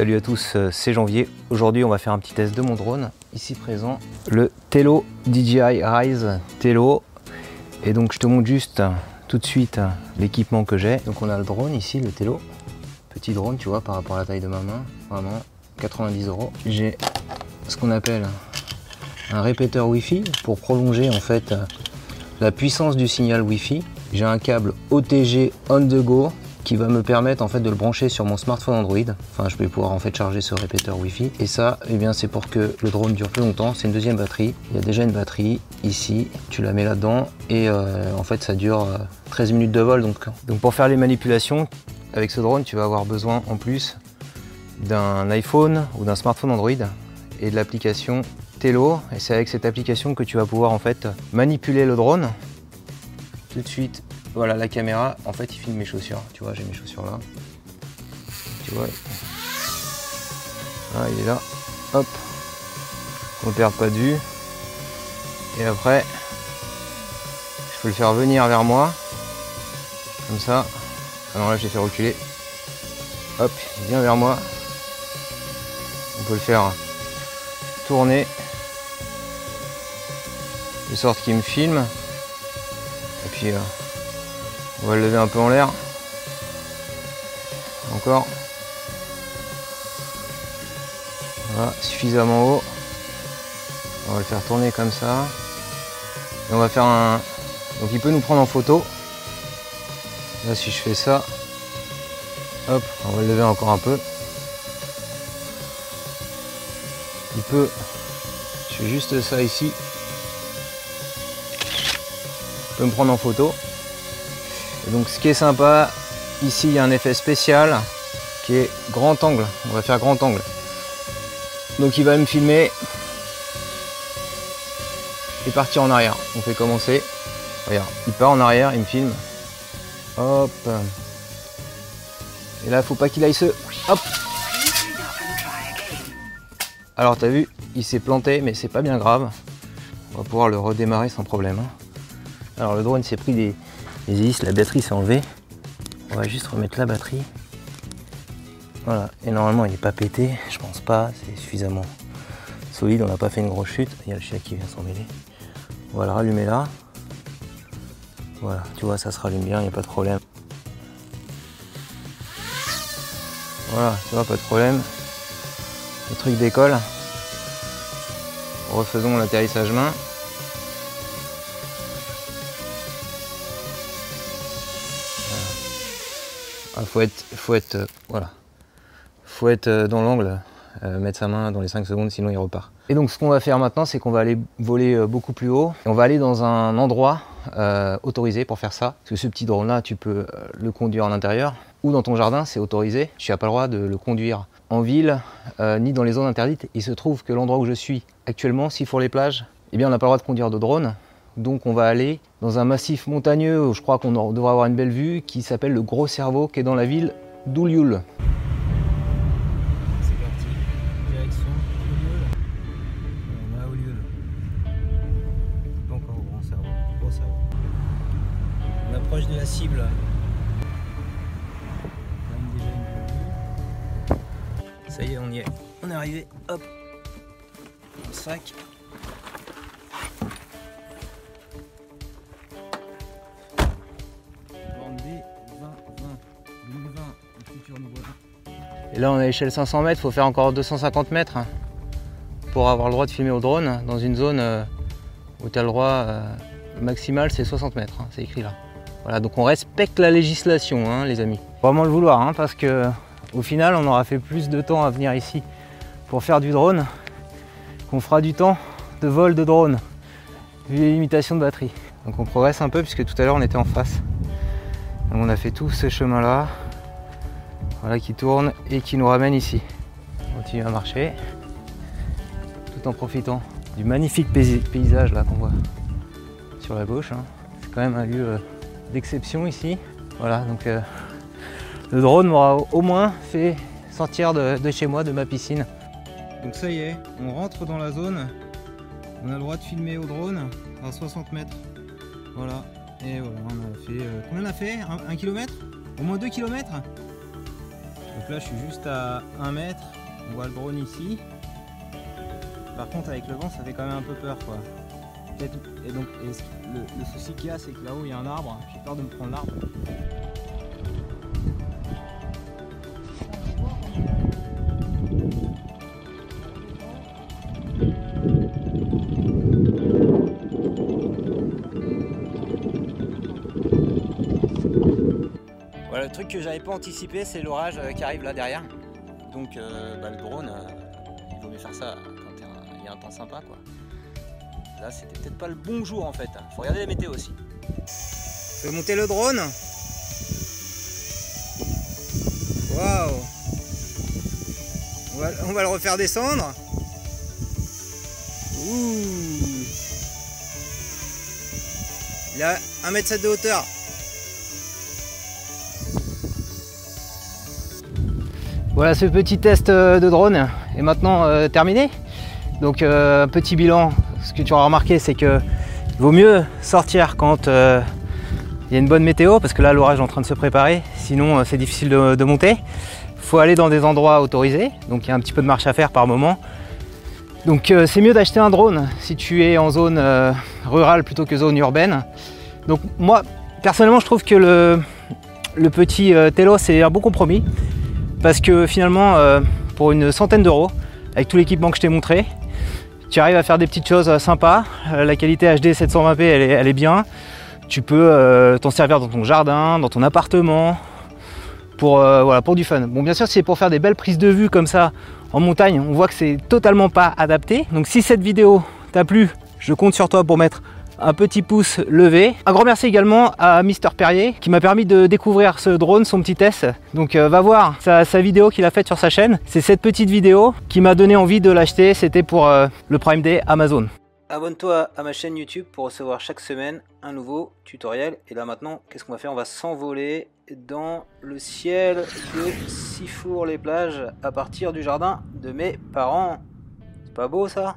Salut à tous, euh, c'est Janvier. Aujourd'hui, on va faire un petit test de mon drone. Ici présent, le Tello DJI Rise Tello. Et donc, je te montre juste tout de suite l'équipement que j'ai. Donc, on a le drone ici, le Tello. Petit drone, tu vois, par rapport à la taille de ma main. Vraiment, 90 euros. J'ai ce qu'on appelle un répéteur Wi-Fi pour prolonger en fait la puissance du signal Wi-Fi. J'ai un câble OTG on the go qui va me permettre en fait de le brancher sur mon smartphone Android. Enfin, je vais pouvoir en fait charger ce répéteur Wi-Fi. Et ça, eh bien, c'est pour que le drone dure plus longtemps. C'est une deuxième batterie. Il y a déjà une batterie ici. Tu la mets là-dedans et euh, en fait, ça dure 13 euh, minutes de vol. Donc, donc pour faire les manipulations avec ce drone, tu vas avoir besoin en plus d'un iPhone ou d'un smartphone Android et de l'application Tello. Et c'est avec cette application que tu vas pouvoir en fait manipuler le drone. Tout de suite, voilà la caméra, en fait il filme mes chaussures. Tu vois, j'ai mes chaussures là. Tu vois. Ah, il est là. Hop. On perd pas de vue. Et après, je peux le faire venir vers moi. Comme ça. Ah non, là j'ai fait reculer. Hop, il vient vers moi. On peut le faire tourner. De sorte qu'il me filme. Et puis, euh, on va le lever un peu en l'air. Encore. Voilà, suffisamment haut. On va le faire tourner comme ça. Et on va faire un. Donc il peut nous prendre en photo. Là si je fais ça. Hop, on va le lever encore un peu. Il peut. Je fais juste ça ici. Il peut me prendre en photo donc ce qui est sympa, ici il y a un effet spécial qui est grand angle. On va faire grand angle. Donc il va me filmer et partir en arrière. On fait commencer. Regarde, il part en arrière, il me filme. Hop. Et là, faut pas qu'il aille se. Hop. Alors t'as vu, il s'est planté, mais c'est pas bien grave. On va pouvoir le redémarrer sans problème. Hein. Alors le drone s'est pris des, la batterie s'est enlevée. On va juste remettre la batterie. Voilà, et normalement il n'est pas pété, je pense pas, c'est suffisamment solide, on n'a pas fait une grosse chute. Il y a le chien qui vient s'en mêler. On va le rallumer là. Voilà, tu vois, ça se rallume bien, il n'y a pas de problème. Voilà, tu vois, pas de problème. Le truc décolle. Refaisons l'atterrissage main. Faut être, faut être, euh, euh, dans l'angle, euh, mettre sa main dans les 5 secondes, sinon il repart. Et donc ce qu'on va faire maintenant, c'est qu'on va aller voler beaucoup plus haut. Et on va aller dans un endroit autorisé pour faire ça. Parce que ce petit drone-là, tu peux le conduire en intérieur ou dans ton jardin, c'est autorisé. Tu n'as pas le droit de le conduire en ville ni dans les zones interdites. Il se trouve que l'endroit où je suis actuellement, si pour les plages, eh bien on n'a pas le droit de conduire de drone. Donc on va aller dans un massif montagneux où je crois qu'on devrait avoir une belle vue qui s'appelle le Gros Cerveau qui est dans la ville d'Oulioul. C'est parti, direction On est à Oulioul. Encore au Grand Cerveau, Gros Cerveau. On approche de la cible. Ça y est, on y est. On est arrivé. Hop. Sac. Et là, on est à l'échelle 500 mètres, il faut faire encore 250 mètres hein, pour avoir le droit de filmer au drone dans une zone euh, où tu as le droit euh, maximal, c'est 60 mètres, hein, c'est écrit là. Voilà, donc on respecte la législation, hein, les amis. Vraiment le vouloir, parce que au final, on aura fait plus de temps à venir ici pour faire du drone qu'on fera du temps de vol de drone, vu les limitations de batterie. Donc on progresse un peu puisque tout à l'heure on était en face. Donc on a fait tout ce chemin là, voilà, qui tourne et qui nous ramène ici. On continue à marcher tout en profitant du magnifique paysage là qu'on voit sur la gauche. Hein. C'est quand même un lieu euh, d'exception ici. Voilà, donc euh, le drone m'aura au moins fait sortir de, chez moi, de ma piscine. Donc ça y est, on rentre dans la zone. On a le droit de filmer au drone à 60 mètres. Voilà, et voilà, on a fait. Euh, combien on a fait? Un, kilomètre? Au moins 2 kilomètres? Donc là je suis juste à 1 mètre, on voit le drone ici. Par contre avec le vent ça fait quand même un peu peur quoi. Et donc le, le souci qu'il y a c'est que là-haut il y a un arbre, j'ai peur de me prendre l'arbre. Le truc que j'avais pas anticipé, c'est l'orage euh, qui arrive là derrière. Donc euh, bah, le drone, euh, il vaut mieux faire ça quand il y a un temps sympa quoi. Là c'était peut-être pas le bon jour en fait. Faut regarder la météo aussi. Je vais monter le drone. Waouh on on va le refaire descendre. Ouh Il a 1m7 de hauteur. Voilà, ce petit test euh, de drone est maintenant euh, terminé. Donc euh, petit bilan, ce que tu auras remarqué c'est que il vaut mieux sortir quand il y a une bonne météo parce que là l'orage est en train de se préparer, sinon c'est difficile de, monter. Il faut aller dans des endroits autorisés, donc il y a un petit peu de marche à faire par moment. Donc c'est mieux d'acheter un drone si tu es en zone rurale plutôt que zone urbaine. Donc moi personnellement je trouve que le, le petit Telo c'est un bon compromis parce que finalement euh, pour une centaine d'euros avec tout l'équipement que je t'ai montré tu arrives à faire des petites choses euh, sympas. Euh, la qualité HD 720p elle est, bien. Tu peux t'en servir dans ton jardin dans ton appartement pour, voilà, pour du fun. Bon bien sûr si c'est pour faire des belles prises de vue comme ça en montagne on voit que c'est totalement pas adapté. Donc si cette vidéo t'a plu je compte sur toi pour mettre un petit pouce levé. Un grand merci également à Mister Perrier qui m'a permis de découvrir ce drone, son petit test. Donc euh, va voir sa, vidéo qu'il a faite sur sa chaîne. C'est cette petite vidéo qui m'a donné envie de l'acheter. C'était pour euh, le Prime Day Amazon. Abonne-toi à ma chaîne YouTube pour recevoir chaque semaine un nouveau tutoriel. Et là maintenant, qu'est-ce qu'on va faire? On va s'envoler dans le ciel de Sifour les plages à partir du jardin de mes parents. C'est pas beau ça?